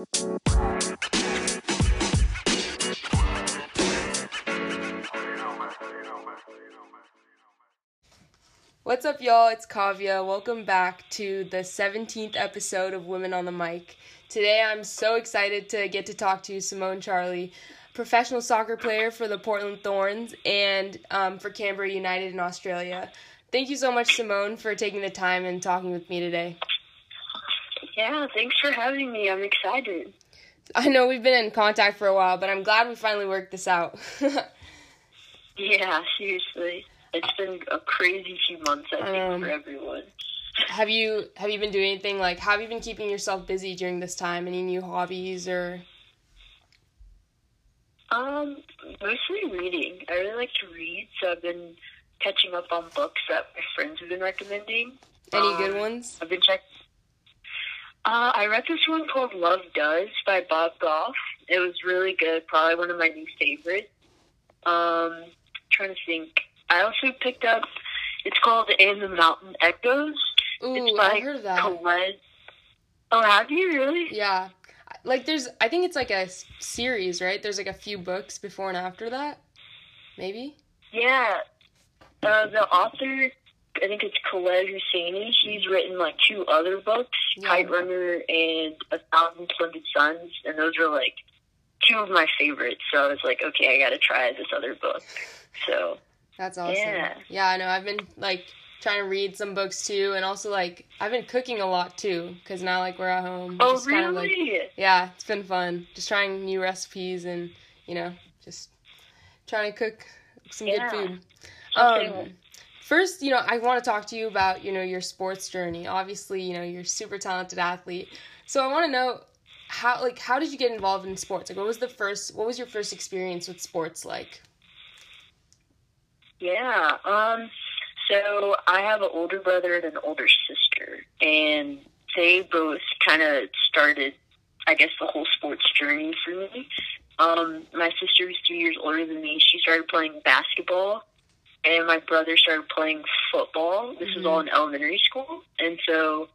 What's up, y'all? It's Kavya. Welcome back to the 17th episode of Women on the Mic. Today, I'm so excited to get to talk to Simone Charley, professional soccer player for the Portland Thorns and um, for Canberra United in Australia. Thank you so much, Simone, for taking the time and talking with me today. Yeah, thanks for having me. I'm excited. I know we've been in contact for a while, but I'm glad we finally worked this out. yeah, seriously. It's been a crazy few months, I think, um, for everyone. Have you have you been doing anything like have you been keeping yourself busy during this time? Any new hobbies or um, mostly reading. I really like to read, so I've been catching up on books that my friends have been recommending. Any um, good ones? I've been checking. Uh, I read this one called Love Does by Bob Goff. It was really good, probably one of my new favorites. Um, trying to think. I also picked up. It's called And the Mountain Echoes. Ooh, it's by I heard of that. Colette. Oh, have you really? Yeah, like there's. I think it's like a series, right? There's like a few books before and after that. Maybe. Yeah, uh, the author, I think it's Khaled Hosseini. He's written like two other books, yeah. Kite Runner and A Thousand Splendid Suns, and those are like two of my favorites. So I was like, okay, I got to try this other book. So that's awesome. Yeah, yeah I know. I've been like trying to read some books too, and also like I've been cooking a lot too, because now like we're at home. Oh, just really? Kind of, like, yeah, it's been fun. Just trying new recipes and you know just trying to cook some yeah. good food. Um, first, you know, I want to talk to you about, you know, your sports journey. Obviously, you know, you're a super talented athlete. So I want to know how, like, how did you get involved in sports? Like, what was the first, what was your first experience with sports like? Yeah. Um, so I have an older brother and an older sister, and they both kind of started, I guess, the whole sports journey for me. Um, my sister was three years older than me. She started playing basketball and my brother started playing football. This mm-hmm. was all in elementary school, and so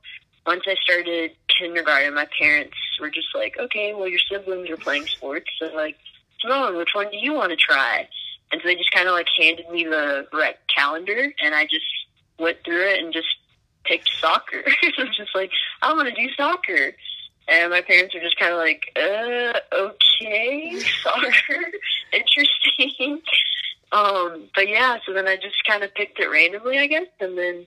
once I started kindergarten, my parents were just like, "Okay, well, your siblings are playing sports, so like, Simone, which one do you want to try?" And so they just kind of like handed me the rec calendar, and I just went through it and just picked soccer. so I was just like, "I want to do soccer." And my parents were just kind of like, uh, okay, soccer, interesting. Um, but yeah, so then I just kind of picked it randomly, I guess, and then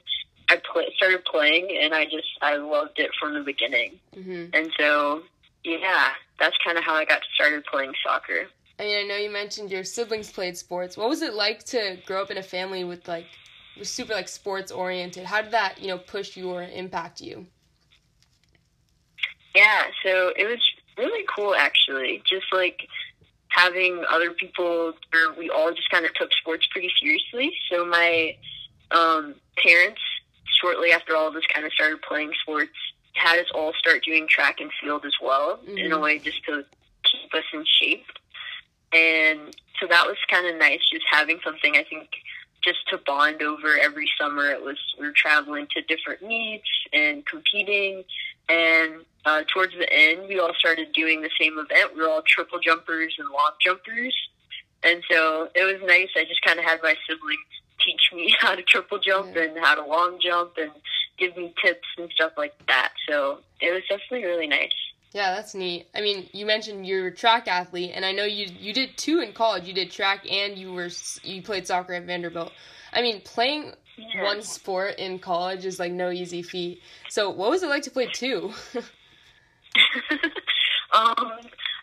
I play, started playing, and I just I loved it from the beginning. Mm-hmm. And so yeah, that's kind of how I got started playing soccer. I mean, I know you mentioned your siblings played sports. What was it like to grow up in a family with like was super like sports oriented? How did that you know push you or impact you? Yeah, so it was really cool actually. Just like having other people where we all just kind of took sports pretty seriously. So my um, parents, shortly after all of us kind of started playing sports, had us all start doing track and field as well mm-hmm. in a way just to keep us in shape. And so that was kind of nice, just having something I think just to bond over every summer. It was we were traveling to different meets and competing, and uh, towards the end, we all started doing the same event. We were all triple jumpers and long jumpers. And so it was nice. I just kind of had my siblings teach me how to triple jump yeah. and how to long jump and give me tips and stuff like that. So it was definitely really nice. Yeah, that's neat. I mean, you mentioned you're a track athlete, and I know you you did two in college. You did track and you were you played soccer at Vanderbilt. I mean, playing yeah. one sport in college is like no easy feat. So, what was it like to play two? um,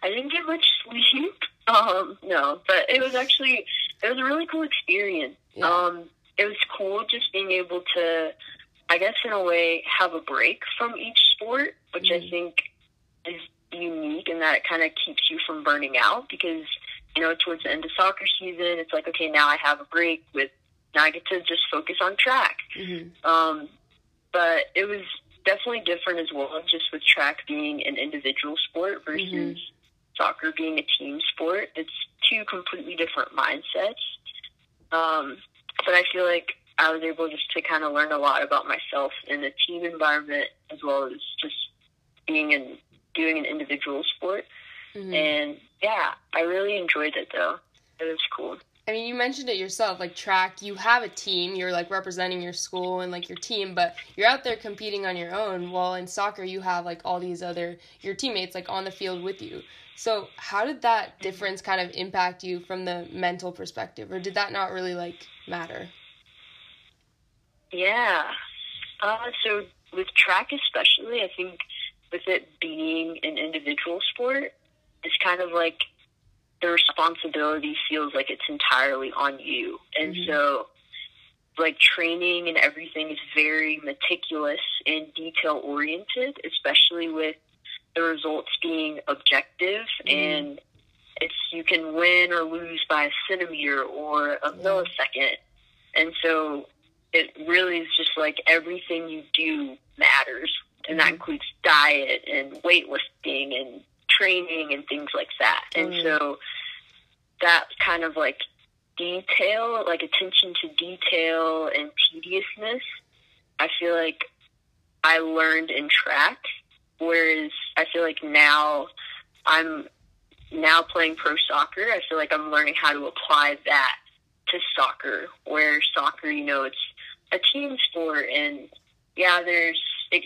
I didn't get much sleep. Um, no, but it was actually it was a really cool experience. Yeah. Um, it was cool just being able to, I guess, in a way, have a break from each sport, which mm-hmm. I think is unique in that it kind of keeps you from burning out because you know towards the end of soccer season, it's like okay, now I have a break with now I get to just focus on track. Mm-hmm. Um, but it was definitely different as well, just with track being an individual sport versus mm-hmm. soccer being a team sport. It's two completely different mindsets. Um, but I feel like I was able just to kind of learn a lot about myself in the team environment as well as just being in doing an individual sport. Mhm. And yeah, I really enjoyed it though. It was cool. I mean, you mentioned it yourself, like track, you have a team, you're like representing your school and like your team, but you're out there competing on your own. While in soccer, you have like all these other, your teammates like on the field with you. So, how did that difference kind of impact you from the mental perspective, or did that not really like matter? Yeah. Uh, so with track especially, I think with it being an individual sport, it's kind of like the responsibility feels like it's entirely on you. And Mhm. so like training and everything is very meticulous and detail oriented, especially with the results being objective Mhm. and it's you can win or lose by a centimeter or a Yeah. millisecond. And so it really is just like everything you do matters. And that Mhm. includes diet and weightlifting and training and things like that. And mm. so that kind of like detail, like attention to detail and tediousness, I feel like I learned in track. Whereas I feel like now I'm now playing pro soccer, I feel like I'm learning how to apply that to soccer, where soccer, you know, it's a team sport, and yeah, there's it,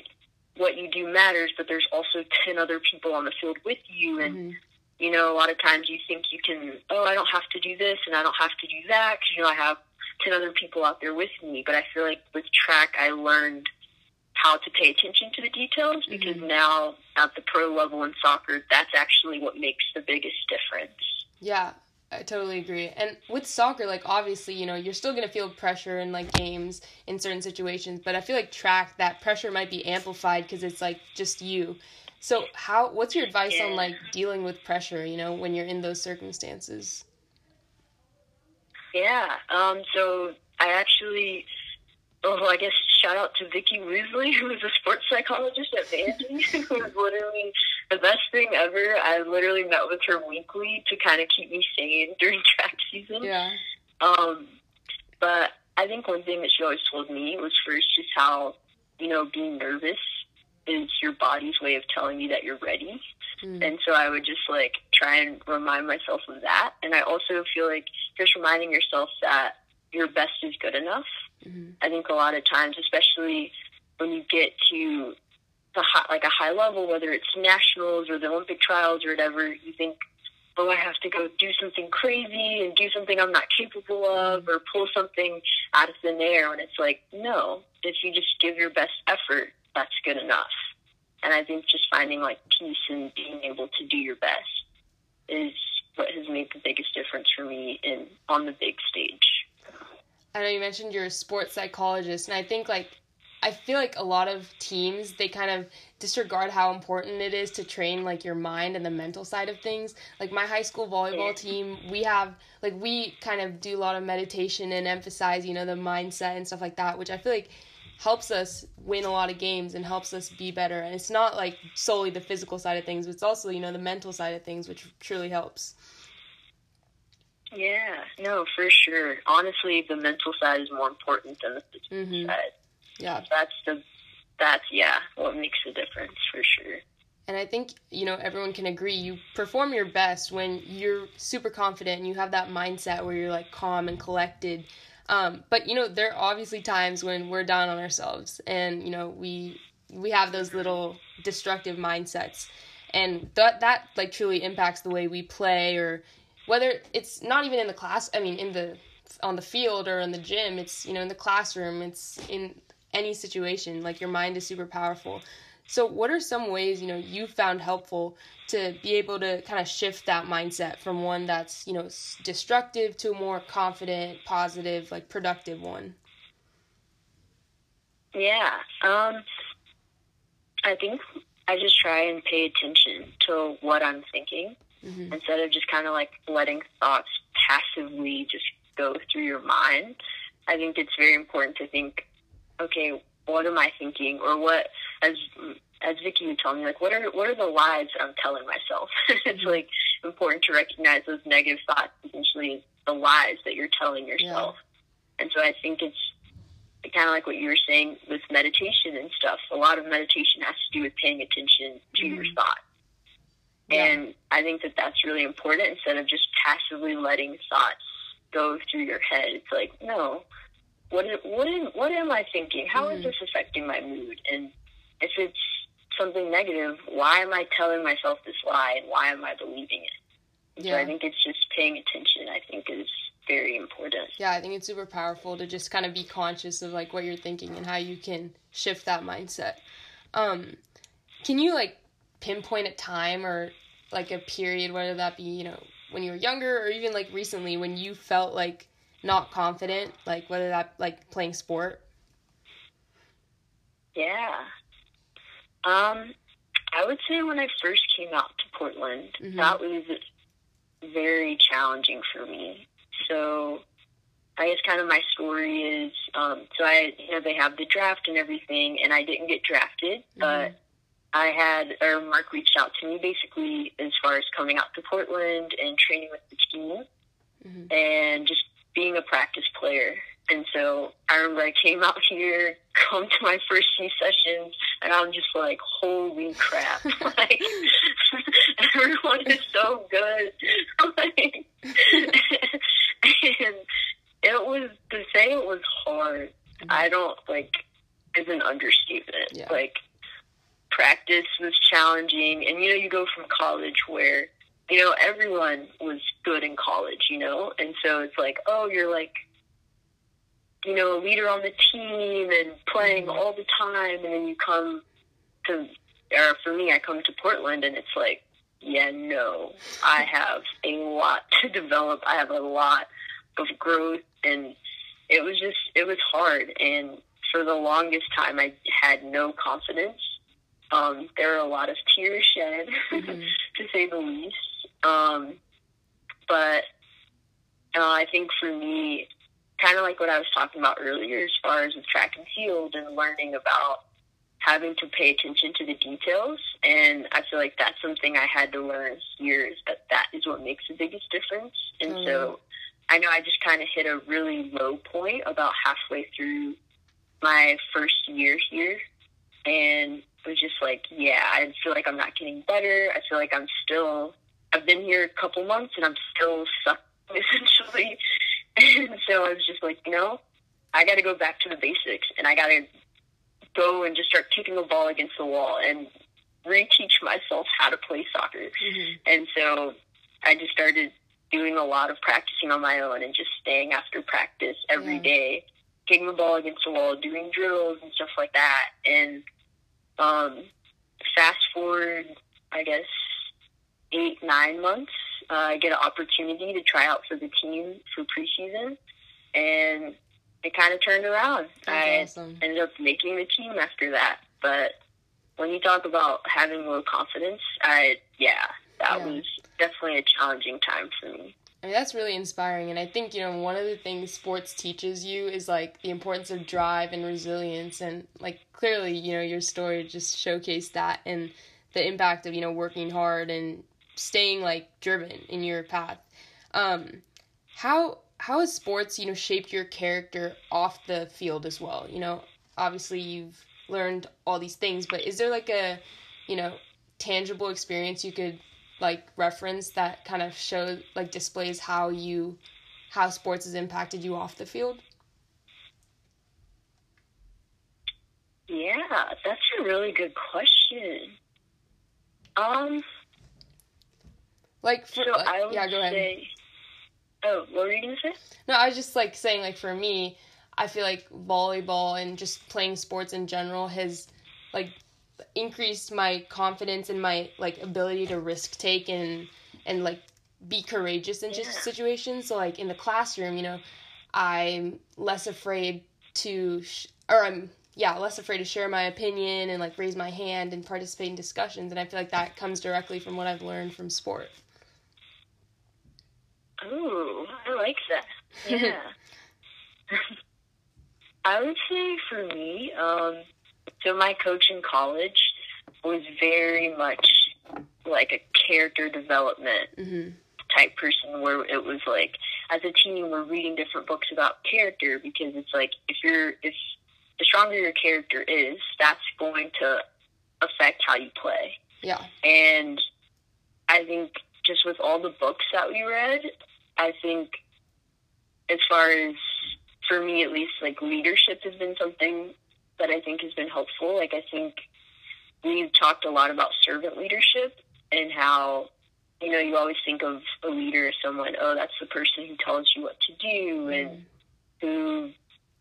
what you do matters, but there's also 10 other people on the field with you, and Mhm. you know, a lot of times you think you can, oh, I don't have to do this and I don't have to do that because, you know, I have 10 other people out there with me. But I feel like with track, I learned how to pay attention to the details because Mhm. now at the pro level in soccer, that's actually what makes the biggest difference. Yeah, I totally agree. And with soccer, like obviously, you know, you're still gonna feel pressure in like games in certain situations, but I feel like track that pressure might be amplified because it's like just you. So how? What's your advice on like dealing with pressure? You know, when you're in those circumstances. Yeah. Um, so I actually, oh, I guess shout out to Vicky Woosley, who is a sports psychologist at Vandy, who was literally the best thing ever. I literally met with her weekly to kind of keep me sane during track season. Yeah. Um, but I think one thing that she always told me was first just how, you know, being nervous is your body's way of telling you that you're ready. Mm. And so I would just like try and remind myself of that. And I also feel like just reminding yourself that your best is good enough. Mhm. I think a lot of times, especially when you get to the high, like a high level, whether it's nationals or the Olympic trials or whatever, you think, oh, I have to go do something crazy and do something I'm not capable of or pull something out of thin air. And it's like, no, if you just give your best effort, that's good enough. And I think just finding like peace and being able to do your best is what has made the biggest difference for me in on the big stage. I know you mentioned you're a sports psychologist, and I think like I feel like a lot of teams they kind of disregard how important it is to train like your mind and the mental side of things. Like my high school volleyball team, we have like we kind of do a lot of meditation and emphasize, you know, the mindset and stuff like that, which I feel like helps us win a lot of games and helps us be better. And it's not like solely the physical side of things, but it's also, you know, the mental side of things which truly helps. Yeah, no, for sure. Honestly, the mental side is more important than the physical Mhm. side. Yeah. That's the that's yeah, what makes the difference for sure. And I think, you know, everyone can agree you perform your best when you're super confident and you have that mindset where you're like calm and collected. Um, but you know, there are obviously times when we're down on ourselves and, you know, we we have those little destructive mindsets. And that that like truly impacts the way we play or whether it's not even in the class, I mean in the on the field or in the gym, it's you know, in the classroom, it's in any situation, like your mind is super powerful. So, what are some ways you know you found helpful to be able to kind of shift that mindset from one that's you know destructive to a more confident, positive, like productive one? Yeah. Um I think I just try and pay attention to what I'm thinking hmm instead of just kind of like letting thoughts passively just go through your mind. I think it's very important to think, okay, what am I thinking, or what as as Vicky would tell me, like what are what are the lies that I'm telling myself? it's Mhm. like important to recognize those negative thoughts, essentially the lies that you're telling yourself. And so I think it's kind of like what you were saying with meditation and stuff. A lot of meditation has to do with paying attention to your Mhm. thoughts Yeah. And I think that that's really important instead of just passively letting thoughts go through your head. It's like, no, what is, what am, what am I thinking? How is Mhm. this affecting my mood? And if it's something negative, why am I telling myself this lie and why am I believing it? And So Yeah. I think it's just paying attention. I think is very important. Yeah, I think it's super powerful to just kind of be conscious of like what you're thinking and how you can shift that mindset. Um, can you like pinpoint a time or like a period, whether that be you know when you were younger or even like recently when you felt like not confident, like whether that like playing sport? Yeah. Um, I would say when I first came out to Portland, Mhm. that was very challenging for me. So I guess kind of my story is, um, so I, you know, they have the draft and everything, and I didn't get drafted, but I had, or Mark reached out to me basically as far as coming out to Portland and training with the team Mhm. and just being a practice player. And so I remember I came out here, come to my first few sessions, and I'm just like, holy crap. like, everyone is so good. like, and it was, to say it was hard, mm-hmm. I don't, like, is an understatement. Yeah. Like, practice was challenging. And, you know, you go from college where, you know, everyone was good in college, you know? And so it's like, oh, you're like, you know, a leader on the team and playing Mhm. all the time. And then you come to, or for me, I come to Portland and it's like, yeah, no, I have a lot to develop. I have a lot of growth. And it was just, it was hard. And for the longest time, I had no confidence. Um, there were a lot of tears shed, Mhm. to say the least. Um, but uh, I think for me, kind of like what I was talking about earlier, as far as with track and field and learning about having to pay attention to the details. And I feel like that's something I had to learn here is that that is what makes the biggest difference. And Totally. so I know I just kind of hit a really low point about halfway through my first year here. And it was just like, yeah, I feel like I'm not getting better. I feel like I'm still, I've been here a couple months and I'm still sucking essentially. And so I was just like, you know, I got to go back to the basics and I got to go and just start kicking the ball against the wall and reteach myself how to play soccer. Mhm. And so I just started doing a lot of practicing on my own and just staying after practice every Yeah. day, kicking the ball against the wall, doing drills and stuff like that. And um, fast forward, I guess, eight, nine months, uh, I get an opportunity to try out for the team for preseason. And it kind of turned around. I awesome. ended up making the team after that. But when you talk about having low confidence, I yeah, that Yeah. was definitely a challenging time for me. I mean, that's really inspiring. And I think, you know, one of the things sports teaches you is like the importance of drive and resilience. And like clearly, you know, your story just showcased that and the impact of, you know, working hard and staying like driven in your path. Um, how, how has sports, you know, shaped your character off the field as well? You know, obviously you've learned all these things, but is there like a, you know, tangible experience you could like reference that kind of shows like displays how you how sports has impacted you off the field Yeah, that's a really good question. Um, like for so like- I would yeah go ahead say. Oh, what were you gonna say? no i was just like saying like for me i feel like volleyball and just playing sports in general has like increased my confidence and my like ability to risk take and and like be courageous in just Yeah. situations so like in the classroom you know i'm less afraid to sh- or i'm yeah less afraid to share my opinion and like raise my hand and participate in discussions and i feel like that comes directly from what i've learned from sport Oh, I like that. Yeah. I would say for me, um, so my coach in college was very much like a character development hmm type person where it was like as a team we're reading different books about character because it's like if you're if the stronger your character is, that's going to affect how you play. yeah And I think just with all the books that we read, I think as far as for me at least, like leadership has been something that I think has been helpful. Like I think we've talked a lot about servant leadership and how you know you always think of a leader as someone oh that's the person who tells you what to do mm. and who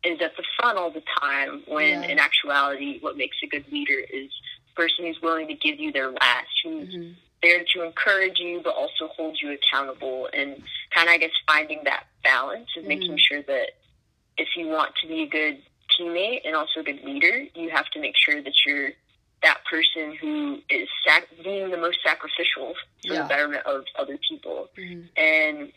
is at the front all the time when yeah. in actuality what makes a good leader is the person who's willing to give you their last who's mm-hmm. There to encourage you but also hold you accountable and kind of i guess finding that balance of mm-hmm. making sure that if you want to be a good teammate and also a good leader you have to make sure that you're that person who is sac- being the most sacrificial for yeah. the betterment of other people. Mm-hmm. And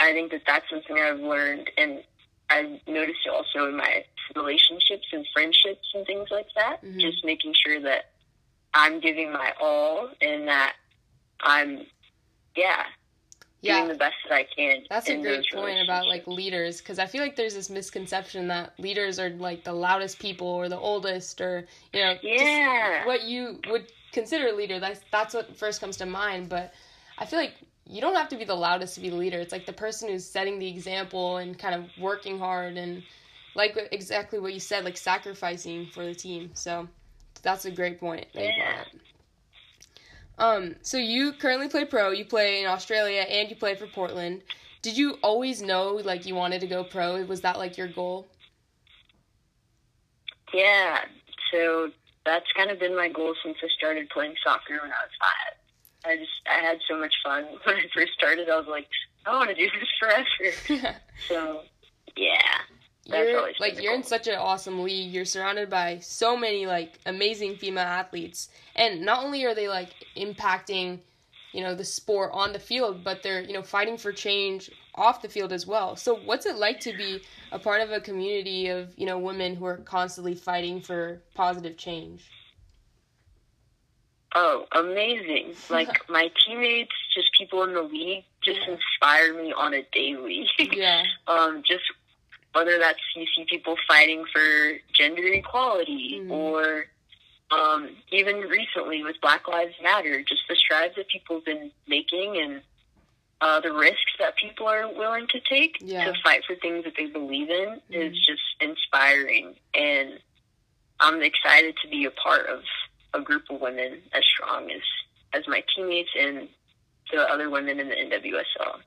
I think that that's something I've learned, and I've noticed it also in my relationships and friendships and things like that. Mm-hmm. Just making sure that I'm giving my all and that I'm, yeah, yeah. doing the best that I can. That's a great point about like leaders because I feel like there's this misconception that leaders are like the loudest people or the oldest or you know yeah. what you would consider a leader. That's that's what first comes to mind. But I feel like you don't have to be the loudest to be the leader. It's like the person who's setting the example and kind of working hard and like exactly what you said, like sacrificing for the team. So that's a great point. yeah. Um, so you currently play pro. You play in Australia and you play for Portland. Did you always know like you wanted to go pro? Was that like your goal? Yeah. So that's kind of been my goal since I started playing soccer when I was five. I just I had so much fun when I first started. I was like, I want to do this forever. so yeah you're like you're in such an awesome league. You're surrounded by so many like amazing female athletes, and not only are they like impacting, you know, the sport on the field, but they're you know fighting for change off the field as well. So, what's it like to be a part of a community of you know women who are constantly fighting for positive change? Oh, amazing! Like my teammates, just people in the league, just inspire me on a daily. yeah. um, just whether that's you see people fighting for gender equality mm-hmm. or um, even recently with Black Lives Matter, just the strides that people have been making and uh, the risks that people are willing to take yeah. to fight for things that they believe in mm-hmm. is just inspiring. And I'm excited to be a part of a group of women as strong as, as my teammates and the other women in the NWSL.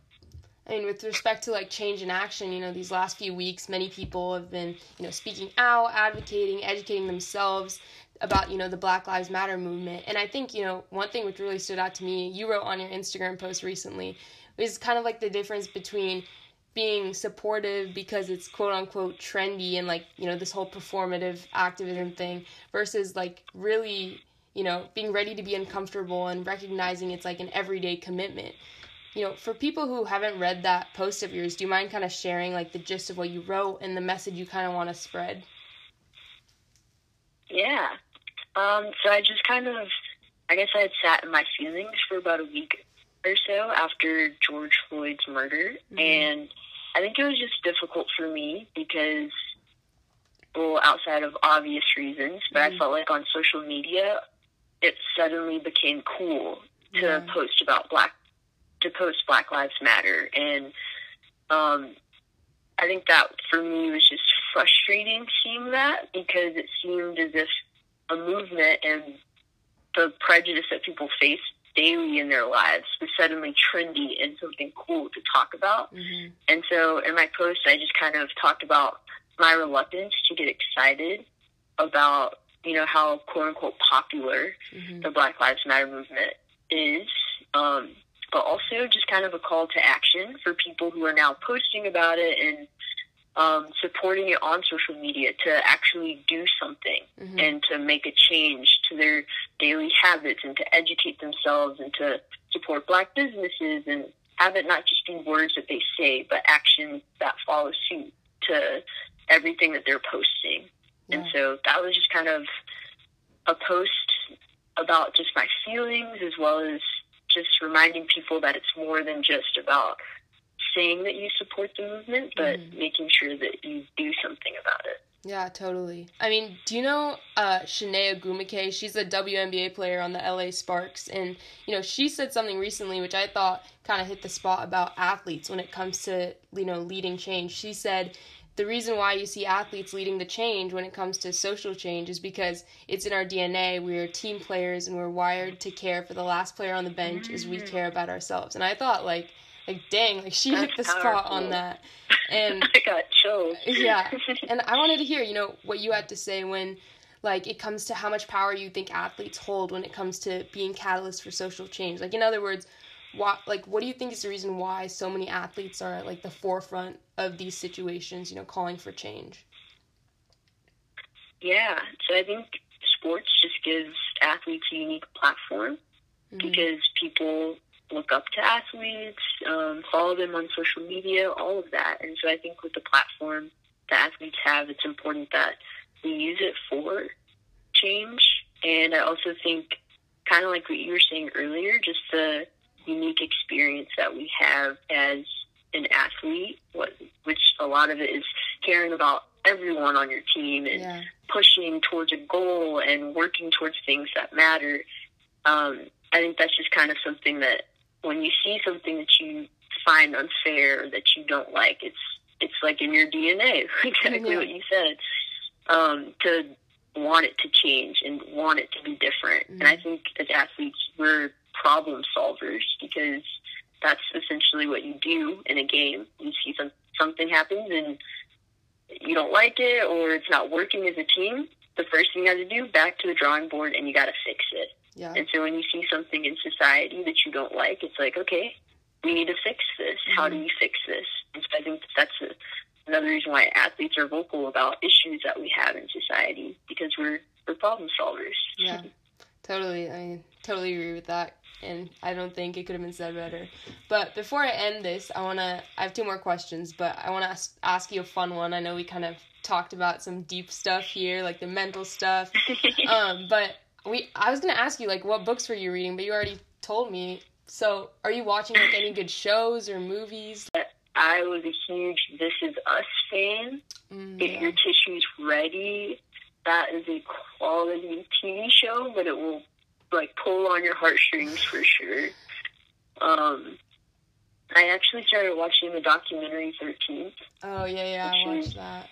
I mean, with respect to like change in action, you know, these last few weeks, many people have been, you know, speaking out, advocating, educating themselves about, you know, the Black Lives Matter movement. And I think, you know, one thing which really stood out to me, you wrote on your Instagram post recently, is kind of like the difference between being supportive because it's quote unquote trendy and like, you know, this whole performative activism thing versus like really, you know, being ready to be uncomfortable and recognizing it's like an everyday commitment you know, for people who haven't read that post of yours, do you mind kind of sharing like the gist of what you wrote and the message you kind of want to spread? Yeah. Um, so I just kind of, I guess I had sat in my feelings for about a week or so after George Floyd's murder. Mm-hmm. And I think it was just difficult for me because, well, outside of obvious reasons, but mm-hmm. I felt like on social media, it suddenly became cool to yeah. post about black to post Black Lives Matter, and um, I think that for me was just frustrating seeing that because it seemed as if a movement and the prejudice that people face daily in their lives was suddenly trendy and something cool to talk about. Mm-hmm. And so in my post, I just kind of talked about my reluctance to get excited about, you know, how quote unquote popular mm-hmm. the Black Lives Matter movement is. Um, but also just kind of a call to action for people who are now posting about it and um, supporting it on social media to actually do something mm-hmm. and to make a change to their daily habits and to educate themselves and to support black businesses and have it not just be words that they say, but actions that follow suit to everything that they're posting. Yeah. And so that was just kind of a post about just my feelings as well as just reminding people that it's more than just about saying that you support the movement, but mm-hmm. making sure that you do something about it. Yeah, totally. I mean, do you know uh, Chiney Ogwumike? She's a WNBA player on the LA Sparks, and you know she said something recently which I thought kind of hit the spot about athletes when it comes to you know leading change. She said the reason why you see athletes leading the change when it comes to social change is because it's in our DNA. We're team players and we're wired to care for the last player on the bench as we mm. care about ourselves. And I thought like like dang, like she That's hit the spot on that. And I got chills. yeah. And I wanted to hear, you know, what you had to say when like it comes to how much power you think athletes hold when it comes to being catalysts for social change. Like in other words, what like what do you think is the reason why so many athletes are at like the forefront of these situations, you know, calling for change? Yeah. So I think sports just gives athletes a unique platform mm-hmm. because people look up to athletes, um, follow them on social media, all of that. And so I think with the platform that athletes have, it's important that we use it for change. And I also think, kind of like what you were saying earlier, just the unique experience that we have as an athlete, what, which a lot of it is caring about everyone on your team and yeah. pushing towards a goal and working towards things that matter. Um, I think that's just kind of something that when you see something that you find unfair that you don't like, it's it's like in your DNA, exactly yeah. what you said. Um, to want it to change and want it to be different. Mm-hmm. And I think as athletes, we're problem solvers because that's essentially what you do in a game. You see some something happens and you don't like it or it's not working as a team. The first thing you got to do, back to the drawing board, and you got to fix it. Yeah. And so when you see something in society that you don't like, it's like, okay, we need to fix this. Mm-hmm. How do we fix this? And so I think that's a, another reason why athletes are vocal about issues that we have in society because we're we're problem solvers. Yeah, totally. I totally agree with that, and I don't think it could have been said better. But before I end this, I wanna I have two more questions, but I wanna ask, ask you a fun one. I know we kind of talked about some deep stuff here, like the mental stuff. um, but we I was gonna ask you like what books were you reading, but you already told me. So are you watching like any good shows or movies? I was a huge This Is Us fan. Mm, Get yeah. your tissues ready. That is a quality TV show, but it will like pull on your heartstrings for sure. Um, I actually started watching the documentary Thirteenth. Oh yeah, yeah, I watched that.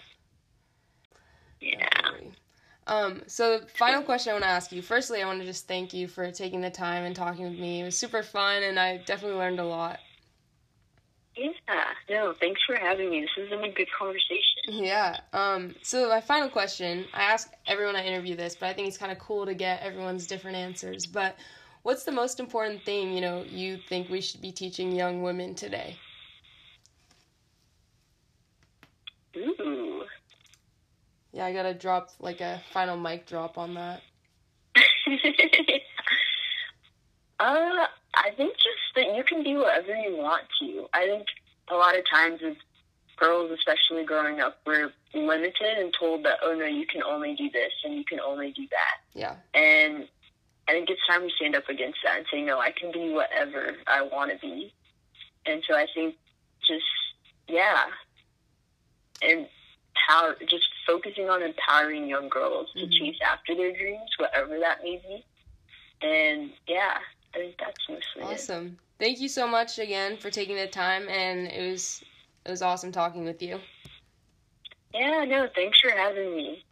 Yeah. Um, so final question I want to ask you. Firstly, I want to just thank you for taking the time and talking with me. It was super fun, and I definitely learned a lot. Yeah, no, thanks for having me. This has been a good conversation. Yeah. Um. So my final question, I ask everyone I interview this, but I think it's kind of cool to get everyone's different answers. But what's the most important thing you know you think we should be teaching young women today? Ooh. Yeah, I gotta drop like a final mic drop on that. uh, I think just that you can do whatever you want to. I think a lot of times as girls, especially growing up, we're limited and told that, oh no, you can only do this and you can only do that. Yeah. And I think it's time we stand up against that and say, no, I can be whatever I want to be. And so I think just, yeah. And power, just focusing on empowering young girls mm-hmm. to chase after their dreams, whatever that may be. And yeah, That's mostly awesome. It. Thank you so much again for taking the time, and it was it was awesome talking with you. Yeah, no, thanks for having me.